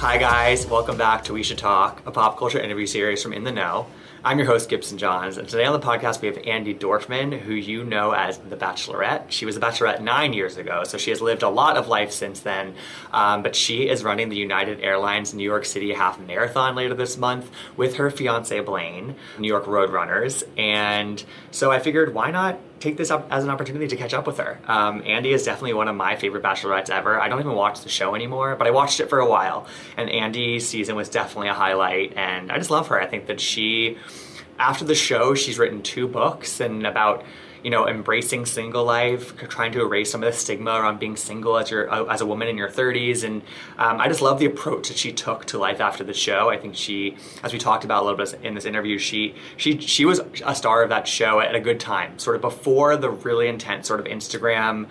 Hi, guys. Welcome back to We Should Talk, a pop culture interview series from In the Know. I'm your host, Gibson Johns, and today on the podcast we have Andi Dorfman, who you know as The Bachelorette. She was a Bachelorette nine years ago, so she has lived a lot of life since then. Um, but she is running the United Airlines New York City Half Marathon later this month with her fiance Blaine, New York Road Runners. And so I figured, why not take this up as an opportunity to catch up with her. Um, Andi is definitely one of my favorite bachelorettes ever. I don't even watch the show anymore, but I watched it for a while, and Andi's season was definitely a highlight. And I just love her. I think that she, after the show, she's written two books and about you know, embracing single life, trying to erase some of the stigma around being single as your uh, as a woman in your 30s, and um, I just love the approach that she took to life after the show. I think she, as we talked about a little bit in this interview, she she she was a star of that show at a good time, sort of before the really intense sort of Instagram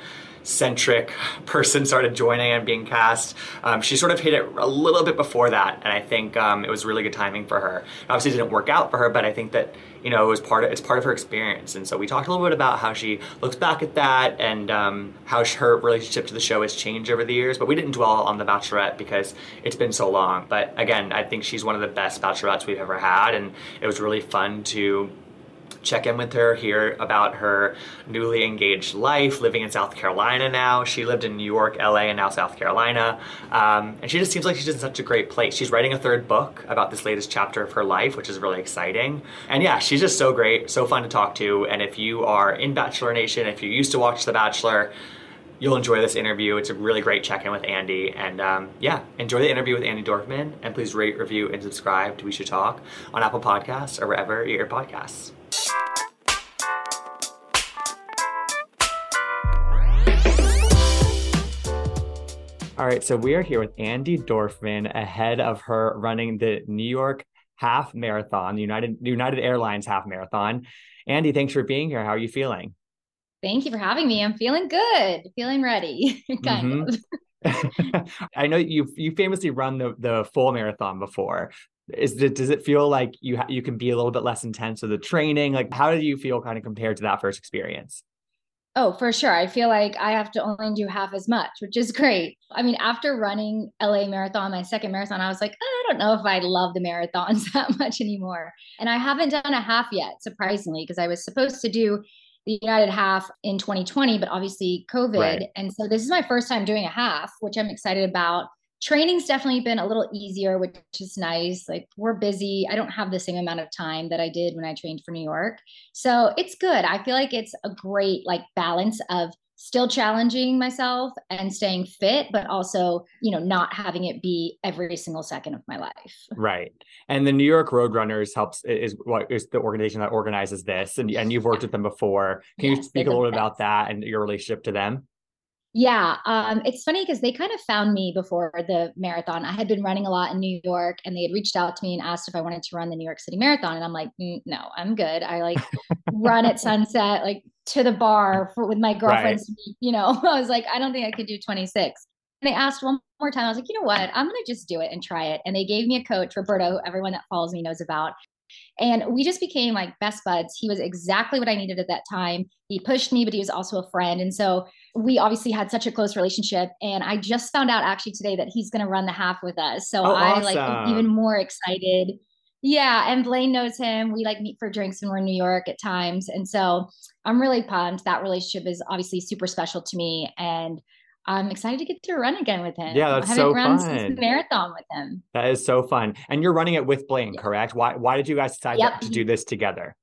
centric person started joining and being cast. Um, she sort of hit it a little bit before that, and I think um, it was really good timing for her. It obviously, didn't work out for her, but I think that you know it was part of it's part of her experience. And so we talked a little bit about how she looks back at that and um, how her relationship to the show has changed over the years. But we didn't dwell on the Bachelorette because it's been so long. But again, I think she's one of the best Bachelorettes we've ever had, and it was really fun to check in with her, hear about her newly engaged life, living in South Carolina now. She lived in New York, LA, and now South Carolina. Um, and she just seems like she's in such a great place. She's writing a third book about this latest chapter of her life, which is really exciting. And yeah, she's just so great, so fun to talk to. And if you are in Bachelor Nation, if you used to watch The Bachelor, you'll enjoy this interview. It's a really great check in with Andi. And um, yeah, enjoy the interview with Andi Dorfman. And please rate, review, and subscribe to We Should Talk on Apple Podcasts or wherever you podcasts. All right, so we are here with Andi Dorfman ahead of her running the New York Half Marathon, the United United Airlines Half Marathon. Andi, thanks for being here. How are you feeling? Thank you for having me. I'm feeling good, feeling ready, kind mm-hmm. of. I know you you famously run the the full marathon before. Is it does it feel like you ha- you can be a little bit less intense with the training? Like, how do you feel kind of compared to that first experience? Oh, for sure. I feel like I have to only do half as much, which is great. I mean, after running LA Marathon, my second marathon, I was like, I don't know if I love the marathons that much anymore. And I haven't done a half yet, surprisingly, because I was supposed to do the United half in 2020, but obviously COVID. Right. And so this is my first time doing a half, which I'm excited about training's definitely been a little easier, which is nice. Like we're busy. I don't have the same amount of time that I did when I trained for New York. So it's good. I feel like it's a great like balance of still challenging myself and staying fit but also you know not having it be every single second of my life right and the new york roadrunners helps is what is the organization that organizes this and, and you've worked with them before can you speak a little bit about that and your relationship to them yeah, um, it's funny because they kind of found me before the marathon. I had been running a lot in New York, and they had reached out to me and asked if I wanted to run the New York City Marathon, and I'm like, mm, no, I'm good. I like run at sunset, like to the bar for, with my girlfriends. Right. You know, I was like, I don't think I could do 26. And they asked one more time. I was like, you know what? I'm gonna just do it and try it. And they gave me a coach, Roberto. Everyone that follows me knows about. And we just became like best buds. He was exactly what I needed at that time. He pushed me, but he was also a friend. And so we obviously had such a close relationship. And I just found out actually today that he's going to run the half with us. So oh, I awesome. like even more excited. Yeah. And Blaine knows him. We like meet for drinks when we're in New York at times. And so I'm really pumped. That relationship is obviously super special to me. And I'm excited to get to run again with him. Yeah, that's I so run fun. marathon with him. That is so fun. And you're running it with Blaine, correct? Why why did you guys decide yep. to do this together?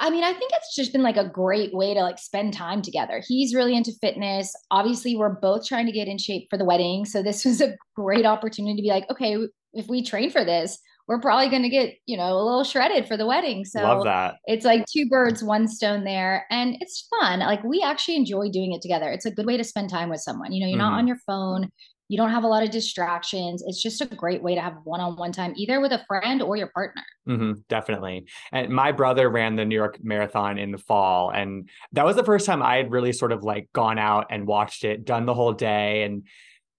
I mean, I think it's just been like a great way to like spend time together. He's really into fitness. Obviously, we're both trying to get in shape for the wedding. So this was a great opportunity to be like, okay, if we train for this, we're probably going to get, you know, a little shredded for the wedding. So Love that. it's like two birds, one stone there. And it's fun. Like we actually enjoy doing it together. It's a good way to spend time with someone. You know, you're mm-hmm. not on your phone. You don't have a lot of distractions. It's just a great way to have one on one time, either with a friend or your partner. Mm-hmm, definitely. And my brother ran the New York Marathon in the fall. And that was the first time I had really sort of like gone out and watched it, done the whole day. And,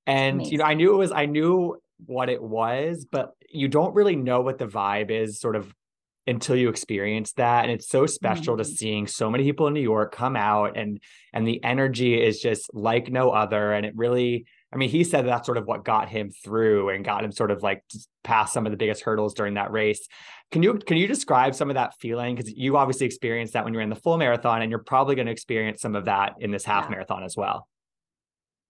and, Amazing. you know, I knew it was, I knew what it was, but you don't really know what the vibe is sort of until you experience that and it's so special mm-hmm. to seeing so many people in New York come out and and the energy is just like no other and it really I mean he said that's sort of what got him through and got him sort of like past some of the biggest hurdles during that race can you can you describe some of that feeling because you obviously experienced that when you're in the full marathon and you're probably going to experience some of that in this half yeah. marathon as well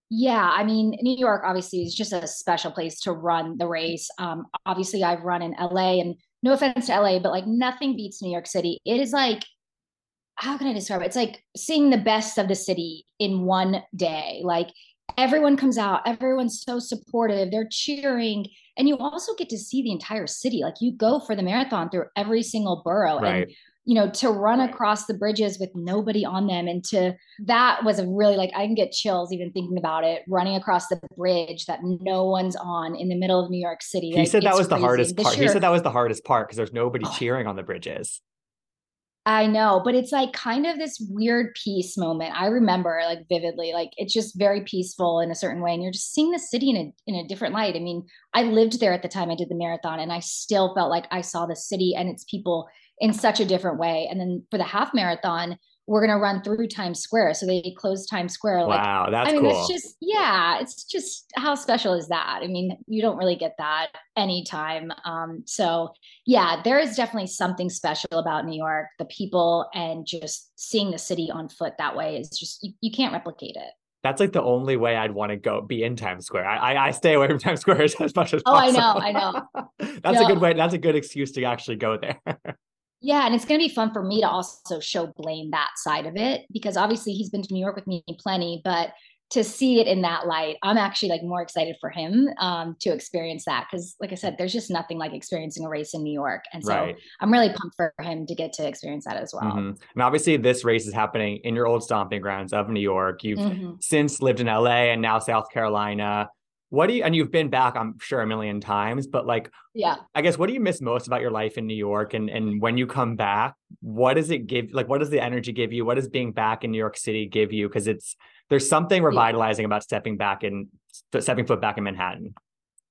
yeah, I mean, New York obviously is just a special place to run the race. Um, obviously, I've run in LA, and no offense to LA, but like nothing beats New York City. It is like, how can I describe it? It's like seeing the best of the city in one day. Like everyone comes out, everyone's so supportive, they're cheering, and you also get to see the entire city. Like you go for the marathon through every single borough, right. and you know, to run across the bridges with nobody on them and to that was a really like I can get chills even thinking about it, running across the bridge that no one's on in the middle of New York City. He like, said that was crazy. the hardest part. He said that was the hardest part because there's nobody oh, cheering on the bridges. I know, but it's like kind of this weird peace moment. I remember like vividly, like it's just very peaceful in a certain way, and you're just seeing the city in a in a different light. I mean, I lived there at the time I did the marathon, and I still felt like I saw the city and its people in such a different way. And then for the half marathon, we're gonna run through Times Square. So they closed Times Square. Like, wow, that's I mean, cool. it's just yeah, it's just how special is that? I mean, you don't really get that anytime. Um, so yeah, there is definitely something special about New York. The people and just seeing the city on foot that way is just you, you can't replicate it that's like the only way I'd want to go be in Times Square. I, I, I stay away from Times Square as, much as oh, possible. Oh, I know, I know. that's a good way. That's a good excuse to actually go there. Yeah, and it's going to be fun for me to also show Blaine that side of it because obviously he's been to New York with me plenty, but to see it in that light, I'm actually like more excited for him um, to experience that because, like I said, there's just nothing like experiencing a race in New York, and so right. I'm really pumped for him to get to experience that as well. Mm-hmm. And obviously, this race is happening in your old stomping grounds of New York. You've mm-hmm. since lived in LA and now South Carolina what do you and you've been back i'm sure a million times but like yeah. I guess what do you miss most about your life in new york? And and when you come back what does it give like what does the energy give you? What does being back in new york city give you? Because it's there's something revitalizing yeah. about stepping back in stepping foot back in manhattan.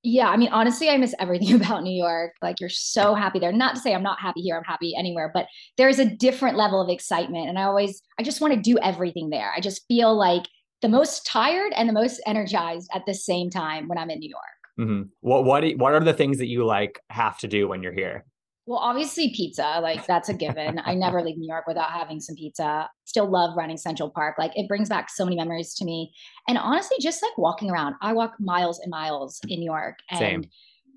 Yeah i mean honestly i miss everything about new york. Like you're so happy there. Not to say i'm not happy here i'm happy anywhere but there's a different level of excitement and i always i just want to do everything there. I just feel like the most tired and the most energized at the same time when I'm in New York. Mm-hmm. What what what are the things that you like have to do when you're here? Well, obviously pizza, like that's a given. I never leave New York without having some pizza. Still love running Central Park. Like it brings back so many memories to me. And honestly, just like walking around, I walk miles and miles in New York. And Same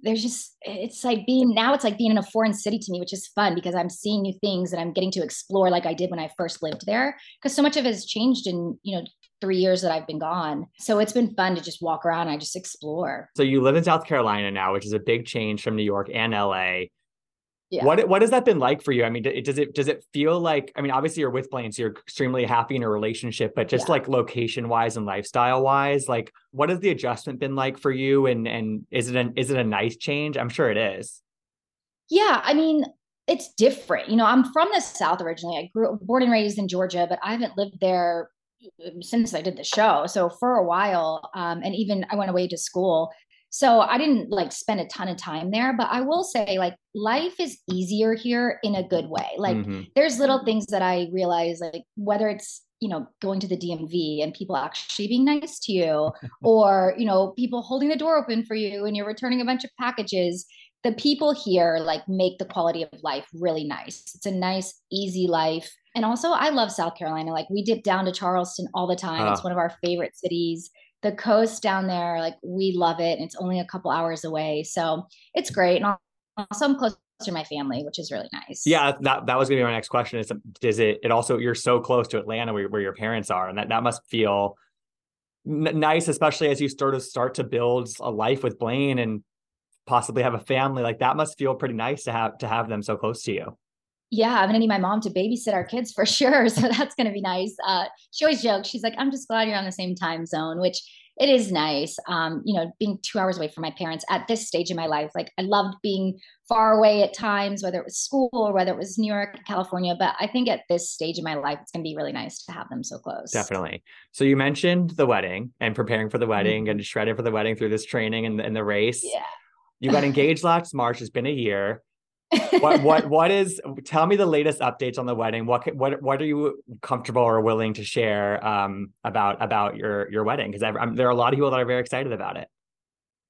there's just it's like being now it's like being in a foreign city to me which is fun because i'm seeing new things and i'm getting to explore like i did when i first lived there because so much of it has changed in you know three years that i've been gone so it's been fun to just walk around i just explore so you live in south carolina now which is a big change from new york and la yeah. What what has that been like for you? I mean, does it does it feel like? I mean, obviously you're with Blaine, so you're extremely happy in a relationship, but just yeah. like location wise and lifestyle wise, like what has the adjustment been like for you? And and is it an is it a nice change? I'm sure it is. Yeah, I mean, it's different. You know, I'm from the South originally. I grew born and raised in Georgia, but I haven't lived there since I did the show. So for a while, um, and even I went away to school. So I didn't like spend a ton of time there, but I will say like life is easier here in a good way. Like mm-hmm. there's little things that I realize like whether it's you know going to the DMV and people actually being nice to you or you know people holding the door open for you and you're returning a bunch of packages the people here like make the quality of life really nice it's a nice easy life and also i love south carolina like we dip down to charleston all the time uh. it's ah. one of our favorite cities the coast down there, like we love it. And it's only a couple hours away. So it's great. And also I'm close to my family, which is really nice. Yeah, that, that was gonna be my next question. Is does it it also you're so close to Atlanta where, where your parents are, and that, that must feel n- nice, especially as you sort of start to build a life with Blaine and possibly have a family. Like that must feel pretty nice to have to have them so close to you yeah, I'm gonna need my mom to babysit our kids for sure. So that's gonna be nice. Uh, she always jokes, she's like, I'm just glad you're on the same time zone, which it is nice. Um, you know, being two hours away from my parents at this stage in my life. Like I loved being far away at times, whether it was school or whether it was New York, California. But I think at this stage in my life, it's gonna be really nice to have them so close. Definitely. So you mentioned the wedding and preparing for the wedding mm-hmm. and shredding for the wedding through this training and, and the race. Yeah. You got engaged last March. It's been a year what what what is? Tell me the latest updates on the wedding. What what what are you comfortable or willing to share um, about about your your wedding? Because there are a lot of people that are very excited about it.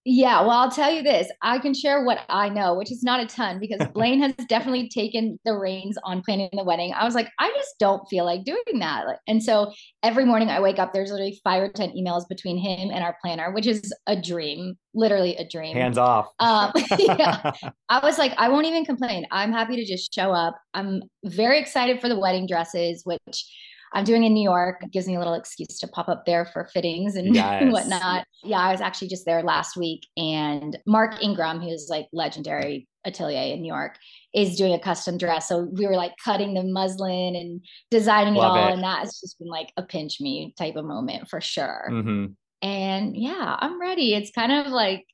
Yeah, well, I'll tell you this. I can share what I know, which is not a ton because Blaine has definitely taken the reins on planning the wedding. I was like, I just don't feel like doing that. And so every morning I wake up, there's literally five or 10 emails between him and our planner, which is a dream, literally a dream. Hands off. Um, yeah. I was like, I won't even complain. I'm happy to just show up. I'm very excited for the wedding dresses, which I'm doing in New York. It gives me a little excuse to pop up there for fittings and yes. whatnot. Yeah, I was actually just there last week, and Mark Ingram, who's like legendary atelier in New York, is doing a custom dress. So we were like cutting the muslin and designing Love it all, it. and that has just been like a pinch me type of moment for sure. Mm-hmm. And yeah, I'm ready. It's kind of like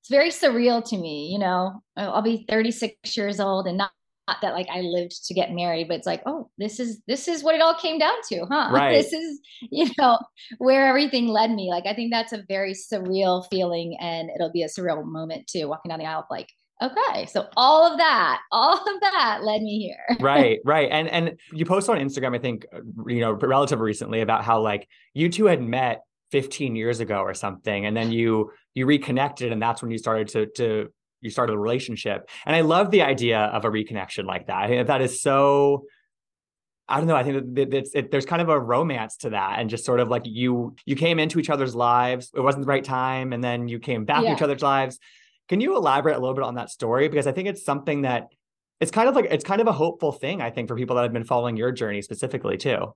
it's very surreal to me, you know. I'll be 36 years old and not Uh, that like I lived to get married, but it's like, oh, this is this is what it all came down to, huh? Right. This is, you know, where everything led me. Like I think that's a very surreal feeling and it'll be a surreal moment too, walking down the aisle like, okay, so all of that, all of that led me here. right, right. And and you posted on Instagram, I think, uh, you know, relatively recently about how like you two had met 15 years ago or something and then you you reconnected and that's when you started to to you started a relationship. And I love the idea of a reconnection like that. I think that is so I don't know. I think that it's it, there's kind of a romance to that, and just sort of like you you came into each other's lives. It wasn't the right time, and then you came back yeah. to each other's lives. Can you elaborate a little bit on that story? Because I think it's something that it's kind of like it's kind of a hopeful thing. I think for people that have been following your journey specifically too.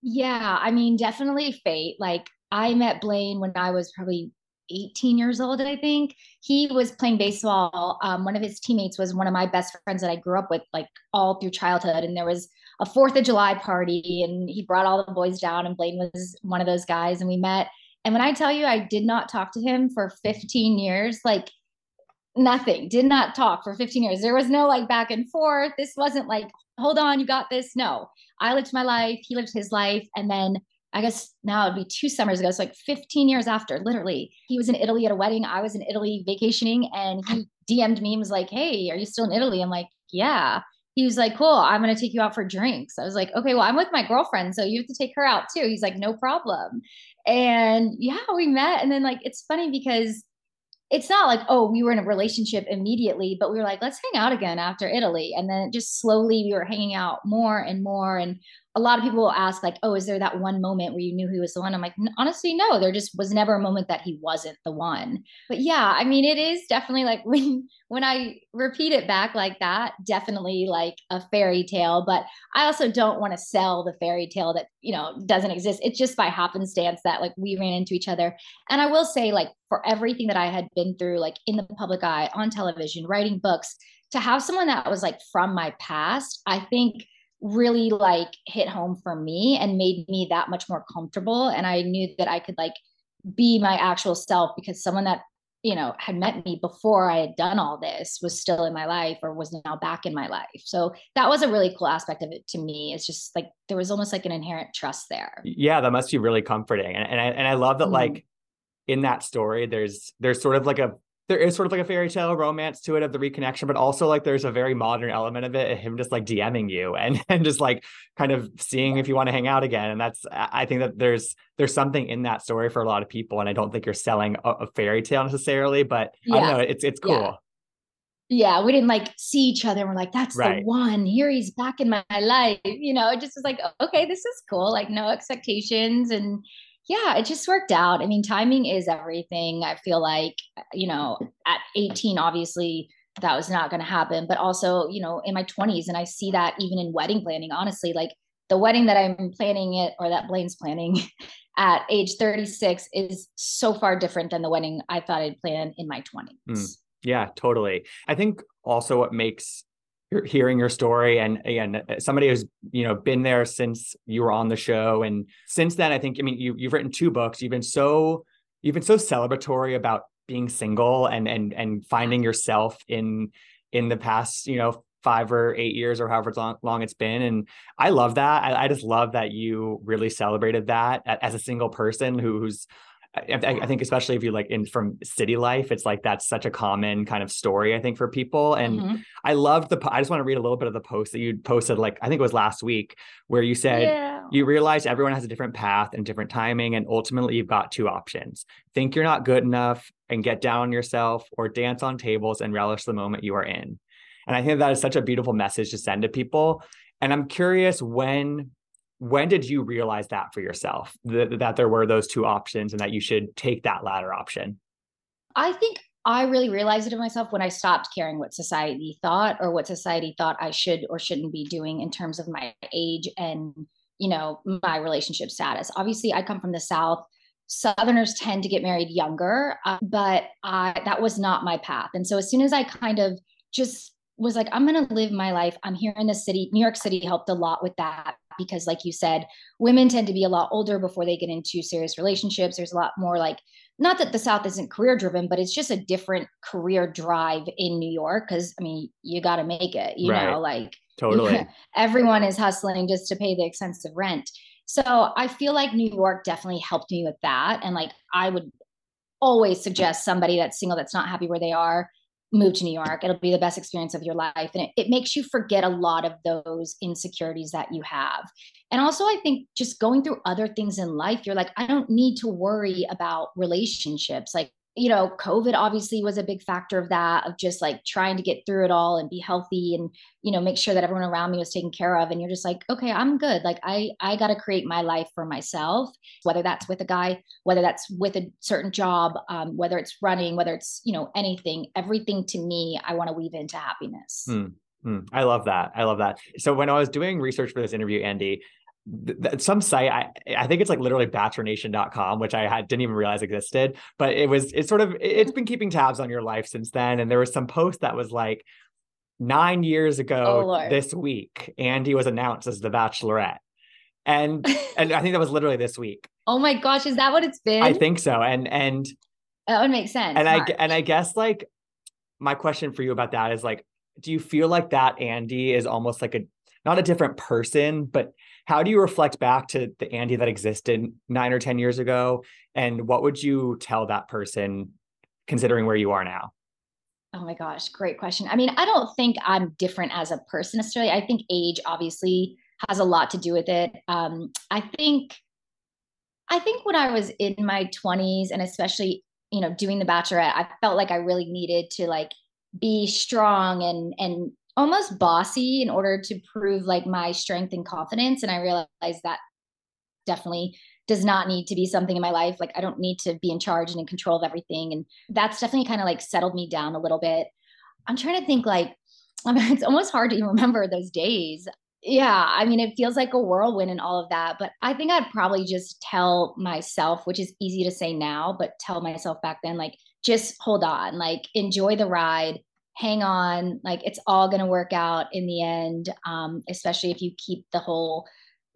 Yeah, I mean, definitely fate. Like I met Blaine when I was probably 18 years old, I think. He was playing baseball. Um, one of his teammates was one of my best friends that I grew up with, like all through childhood. And there was a Fourth of July party, and he brought all the boys down, and Blaine was one of those guys. And we met. And when I tell you, I did not talk to him for 15 years, like nothing, did not talk for 15 years. There was no like back and forth. This wasn't like, hold on, you got this. No, I lived my life, he lived his life. And then I guess now it'd be two summers ago. It's like 15 years after, literally. He was in Italy at a wedding. I was in Italy vacationing and he DM'd me and was like, Hey, are you still in Italy? I'm like, Yeah. He was like, Cool, I'm going to take you out for drinks. I was like, Okay, well, I'm with my girlfriend. So you have to take her out too. He's like, No problem. And yeah, we met. And then, like, it's funny because it's not like, oh, we were in a relationship immediately, but we were like, let's hang out again after Italy. And then just slowly we were hanging out more and more. And a lot of people will ask like oh is there that one moment where you knew he was the one? I'm like honestly no there just was never a moment that he wasn't the one. But yeah i mean it is definitely like when when i repeat it back like that definitely like a fairy tale but i also don't want to sell the fairy tale that you know doesn't exist. It's just by happenstance that like we ran into each other. And i will say like for everything that i had been through like in the public eye on television writing books to have someone that was like from my past i think really like hit home for me and made me that much more comfortable. And i knew that i could like be my actual self because someone that you know had met me before i had done all this was still in my life or was now back in my life. So that was a really cool aspect of it to me. It's just like there was almost like an inherent trust there. Yeah that must be really comforting. And, and I, and I love that mm-hmm. like in that story there's there's sort of like a there is sort of like a fairy tale romance to it of the reconnection, but also like there's a very modern element of it, him just like DMing you and and just like kind of seeing if you want to hang out again. And that's I think that there's there's something in that story for a lot of people. And I don't think you're selling a, a fairy tale necessarily, but yeah. I don't know, it's it's cool. Yeah. Yeah, we didn't like see each other and we're like, that's right. the one. Here he's back in my life. You know, it just was like, okay, this is cool. Like no expectations and yeah, it just worked out. I mean, timing is everything. I feel like, you know, at 18, obviously, that was not going to happen. But also, you know, in my 20s, and I see that even in wedding planning, honestly, like the wedding that I'm planning it or that Blaine's planning at age 36 is so far different than the wedding I thought I'd plan in my 20s. Mm, yeah, totally. I think also what makes hearing your story and again uh, somebody who's you know been there since you were on the show. And since then i think i mean you, you've written two books. You've been so you've been so celebratory about being single and and and finding yourself in in the past you know five or eight years or however long, long it's been. And i love that. I, I just love that you really celebrated that as a single person who, who's I, I, think especially if you like in from city life, it's like that's such a common kind of story, I think, for people. And mm-hmm. I loved the I just want to read a little bit of the post that you posted, like I think it was last week, where you said yeah. you realize everyone has a different path and different timing, and ultimately you've got two options. Think you're not good enough and get down on yourself, or dance on tables and relish the moment you are in. And I think that is such a beautiful message to send to people. And I'm curious when when did you realize that for yourself that, there were those two options and that you should take that latter option? I think i really realized it in myself when i stopped caring what society thought or what society thought i should or shouldn't be doing in terms of my age and you know my relationship status. Obviously i come from the south. Southerners tend to get married younger uh, but I, that was not my path. And so as soon as i kind of just was like i'm going to live my life. I'm here in the city new york city helped a lot with that because like you said women tend to be a lot older before they get into serious relationships. There's a lot more like not that the south isn't career driven but it's just a different career drive in new york because i mean you got to make it you right. know like totally. everyone is hustling just to pay the expensive rent. So i feel like new york definitely helped me with that and like i would always suggest somebody that's single that's not happy where they are move to New York. It'll be the best experience of your life. And it, it, makes you forget a lot of those insecurities that you have. And also, I think just going through other things in life, you're like, I don't need to worry about relationships. Like, you know, COVID obviously was a big factor of that, of just like trying to get through it all and be healthy and, you know, make sure that everyone around me was taken care of. And you're just like, okay, I'm good. Like I, I got to create my life for myself, whether that's with a guy, whether that's with a certain job, um, whether it's running, whether it's, you know, anything, everything to me, I want to weave into happiness. Hmm. Hmm. I love that. I love that. So when I was doing research for this interview, Andi, some site I, I think it's like literally bachelornation.com which i had, didn't even realize existed but it was it's sort of it's mm-hmm. been keeping tabs on your life since then and there was some post that was like nine years ago oh, this week andi was announced as the bachelorette. And and i think that was literally this week. Oh my gosh is that what it's been? I think so and and that would make sense and March. i and i guess like my question for you about that is like do you feel like that andi is almost like a not a different person but how do you reflect back to the Andi that existed nine or 10 years ago? And what would you tell that person considering where you are now? Oh my gosh, great question. I mean, I don't think I'm different as a person necessarily. I think age obviously has a lot to do with it. Um, I think, I think when I was in my 20s and especially, you know, doing the bachelorette, I felt like I really needed to like be strong and and almost bossy in order to prove like my strength and confidence. And I realized that definitely does not need to be something in my life. Like I don't need to be in charge and in control of everything. And that's definitely kind of like settled me down a little bit. I'm trying to think like, I mean, it's almost hard to even remember those days. Yeah, I mean, it feels like a whirlwind and all of that. But I think I'd probably just tell myself, which is easy to say now, but tell myself back then, like, just hold on, like, enjoy the ride, hang on like it's all going to work out in the end um, especially if you keep the whole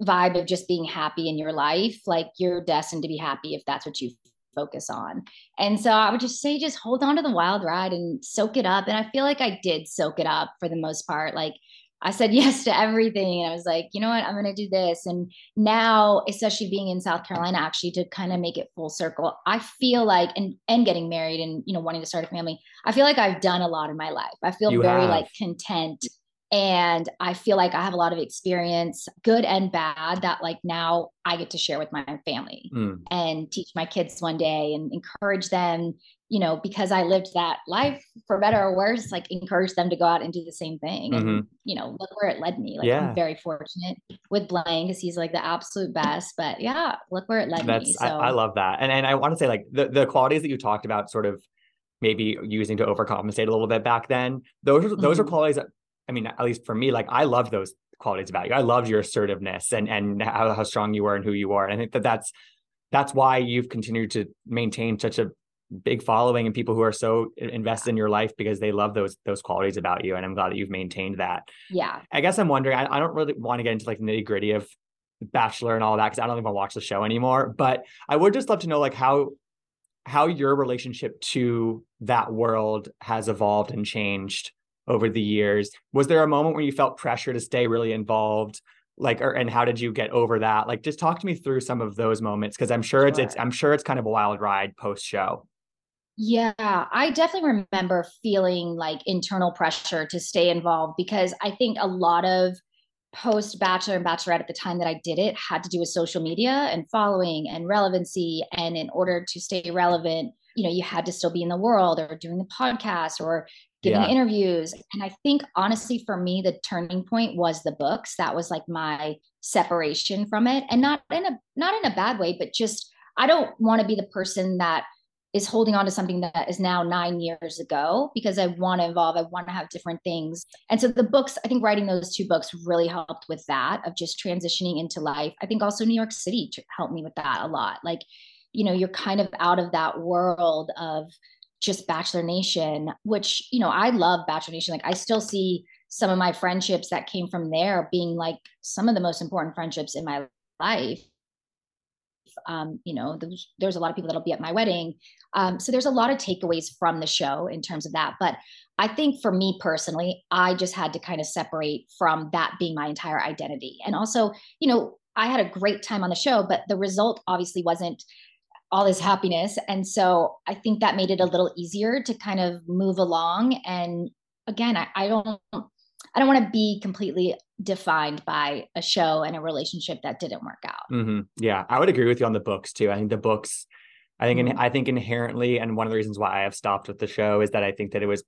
vibe of just being happy in your life like you're destined to be happy if that's what you focus on. And so i would just say just hold on to the wild ride and soak it up. And i feel like i did soak it up for the most part like I said yes to everything. And I was like, you know what, I'm going to do this. And now, especially being in South Carolina, actually to kind of make it full circle, I feel like, and, and getting married and, you know, wanting to start a family, I feel like I've done a lot in my life. I feel you very have. like content and i feel like i have a lot of experience good and bad that like now i get to share with my family mm. and teach my kids one day and encourage them you know because i lived that life for better or worse like encourage them to go out and do the same thing mm-hmm. and you know look where it led me like yeah. i'm very fortunate with blaine because he's like the absolute best but yeah look where it led That's, me so I, I love that and and i want to say like the, the qualities that you talked about sort of maybe using to overcompensate a little bit back then those are those mm-hmm. are qualities that I mean, at least for me, like I love those qualities about you. I loved your assertiveness and and how, how strong you were and who you are. And I think that that's that's why you've continued to maintain such a big following and people who are so invested in your life because they love those those qualities about you. And I'm glad that you've maintained that. Yeah. I guess I'm wondering. I, I don't really want to get into like nitty gritty of Bachelor and all that because I don't even watch the show anymore. But I would just love to know like how how your relationship to that world has evolved and changed over the years. Was there a moment when you felt pressure to stay really involved? like or, and how did you get over that like just talk to me through some of those moments because i'm sure, sure, it's it's i'm sure it's kind of a wild ride post show yeah i definitely remember feeling like internal pressure to stay involved because i think a lot of post bachelor and bachelorette at the time that i did it had to do with social media and following and relevancy and in order to stay relevant you know you had to still be in the world or doing the podcast or giving yeah. interviews. And I think honestly, for me, the turning point was the books. That was like my separation from it. And not in a not in a bad way, but just I don't want to be the person that is holding on to something that is now nine years ago because I want to evolve. I want to have different things. And so the books, I think writing those two books really helped with that of just transitioning into life. I think also New York City helped me with that a lot. Like, you know, you're kind of out of that world of just Bachelor Nation, which, you know, I love Bachelor Nation. Like I still see some of my friendships that came from there being like some of the most important friendships in my life. Um, you know, there's, there's a lot of people that'll be at my wedding. Um, so there's a lot of takeaways from the show in terms of that. But I think for me personally, I just had to kind of separate from that being my entire identity. And also, you know, I had a great time on the show, but the result obviously wasn't all this happiness. And so I think that made it a little easier to kind of move along. And again, I, I don't I don't want to be completely defined by a show and a relationship that didn't work out. Mm-hmm. Yeah, I would agree with you on the books too. I think the books, I think, mm-hmm. in, I think inherently, and one of the reasons why I have stopped with the show is that I think that it was,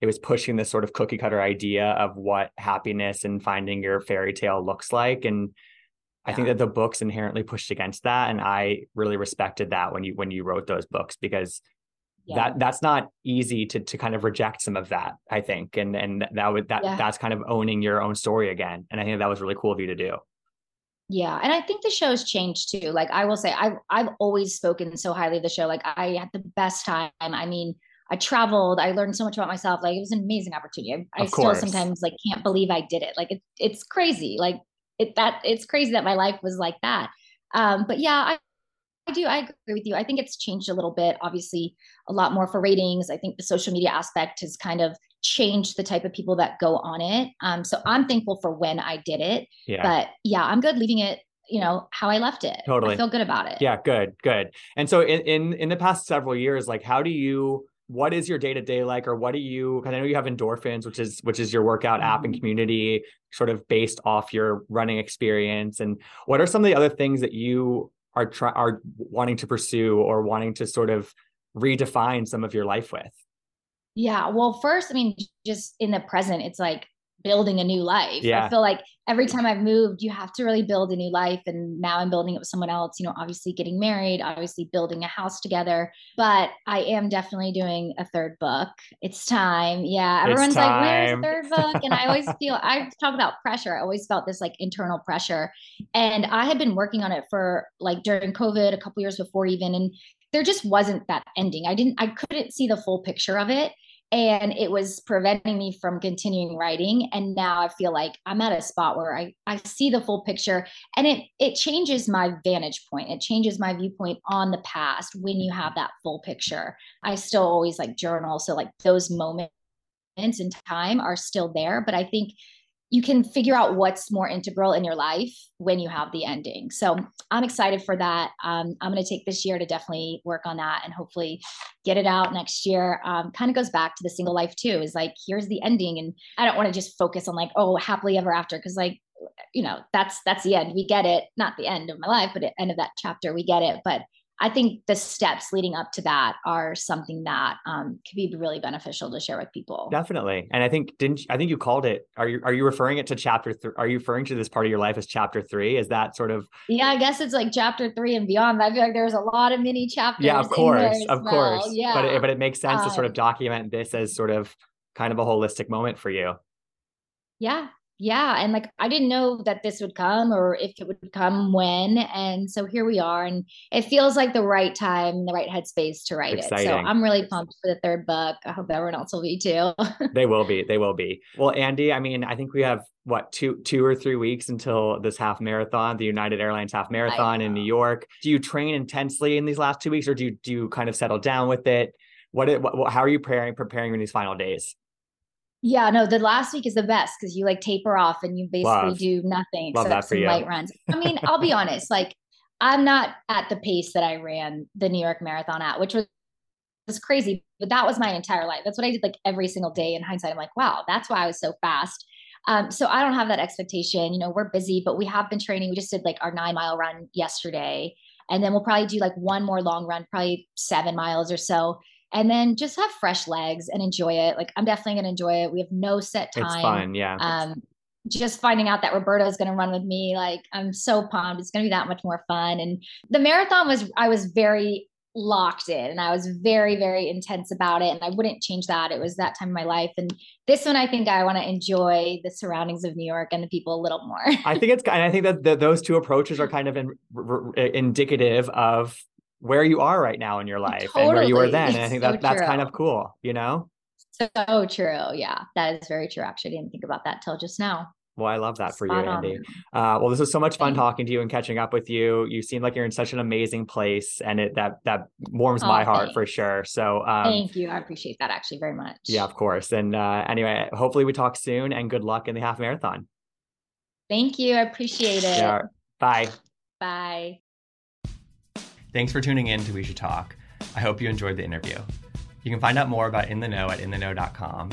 it was pushing this sort of cookie cutter idea of what happiness and finding your fairy tale looks like, and I think that the books inherently pushed against that, and I really respected that when you when you wrote those books because yeah. that that's not easy to to kind of reject some of that. I think, and and that would that yeah. that's kind of owning your own story again, and I think that was really cool of you to do. Yeah, and I think the show's changed too. Like I will say, I've I've always spoken so highly of the show. Like I had the best time. I mean, I traveled. I learned so much about myself. Like it was an amazing opportunity. I, I still sometimes like can't believe I did it. Like it, it's crazy. Like it that it's crazy that my life was like that. Um, but yeah, I, I do. I agree with you. I think it's changed a little bit. Obviously, a lot more for ratings. I think the social media aspect has kind of changed the type of people that go on it. Um, so I'm thankful for when I did it. Yeah. But yeah, I'm good leaving it you know how I left it. Totally. I feel good about it. Yeah, good, good. And so in in in the past several years, like how do you what is your day to day like, or what do you? Because I know you have endorphins, which is which is your workout app and mm-hmm. community, sort of based off your running experience. And what are some of the other things that you are try, are wanting to pursue or wanting to sort of redefine some of your life with? Yeah. Well, first, I mean, just in the present, it's like building a new life. Yeah. I feel like every time I've moved, you have to really build a new life. And now I'm building it with someone else, you know, obviously getting married, obviously building a house together. But I am definitely doing a third book. It's time. Yeah. Everyone's like, where's the third book? And I always feel, I talk about pressure. I always felt this like internal pressure. And I had been working on it for like during COVID, a couple years before even. And there just wasn't that ending. I didn't, I couldn't see the full picture of it and it was preventing me from continuing writing. And now i feel like i'm at a spot where i i see the full picture and it it changes my vantage point. It changes my viewpoint on the past when you have that full picture. I still always like journal so like those moments in time are still there but i think you can figure out what's more integral in your life when you have the ending. So I'm excited for that. Um, I'm going to take this year to definitely work on that and hopefully get it out next year. Um, kind of goes back to the single life too. Is like here's the ending, and I don't want to just focus on like oh happily ever after because like you know that's that's the end. We get it, not the end of my life, but the end of that chapter. We get it, but I think the steps leading up to that are something that um, could be really beneficial to share with people. Definitely, and I think didn't I think you called it? Are you are you referring it to chapter? Th- are you referring to this part of your life as chapter three? Is that sort of? Yeah, I guess it's like chapter three and beyond. I feel like there's a lot of mini chapters. Yeah, of course, of well. course. Yeah, but it, but it makes sense um, to sort of um, document this as sort of kind of a holistic moment for you. Yeah, yeah and like i didn't know that this would come or if it would come when and so here we are and it feels like the right time the right headspace to write Exciting. it so i'm really pumped for the third book. I hope everyone else will be too. They will be they will be. Well andi i mean i think we have what two two or three weeks until this half marathon the united airlines half marathon in new york. Do you train intensely in these last two weeks or do you do you kind of settle down with it? What, it, what how are you preparing preparing in these final days Yeah, no, the last week is the best because you like taper off and you basically Love. do nothing Love except some light runs. I mean, I'll be honest, like I'm not at the pace that I ran the New York Marathon at, which was was crazy, but that was my entire life. That's what I did like every single day. In hindsight, I'm like, wow, that's why I was so fast. Um, so I don't have that expectation. You know, we're busy, but we have been training. We just did like our nine mile run yesterday, and then we'll probably do like one more long run, probably seven miles or so, and then just have fresh legs and enjoy it. Like I'm definitely gonna enjoy it. We have no set time. It's fun, yeah. Um, just finding out that Roberto is going to run with me, like I'm so pumped. It's going to be that much more fun. And the marathon was, I was very locked in and I was very, very intense about it. And I wouldn't change that. It was that time of my life. And this one, I think I want to enjoy the surroundings of New York and the people a little more. I think it's, and I think that the, those two approaches are kind of in, r- indicative of where you are right now in your life totally. and where you were then. And I think that so that's kind of cool, you know? So true. Yeah, that is very true. Actually, I didn't think about that till just now. Well, I love that for Spot you, Andi. Uh, well, this was so much fun talking to you and catching up with you. You seem like you're in such an amazing place, and it that that warms oh, my heart thanks. for sure. So, um, thank you. I appreciate that actually very much. Yeah, of course. And uh, anyway, hopefully we talk soon. And good luck in the half marathon. Thank you. I appreciate it. Yeah. Bye. Bye. Thanks for tuning in to We Should Talk. I hope you enjoyed the interview. You can find out more about In the Know at intheknow.com.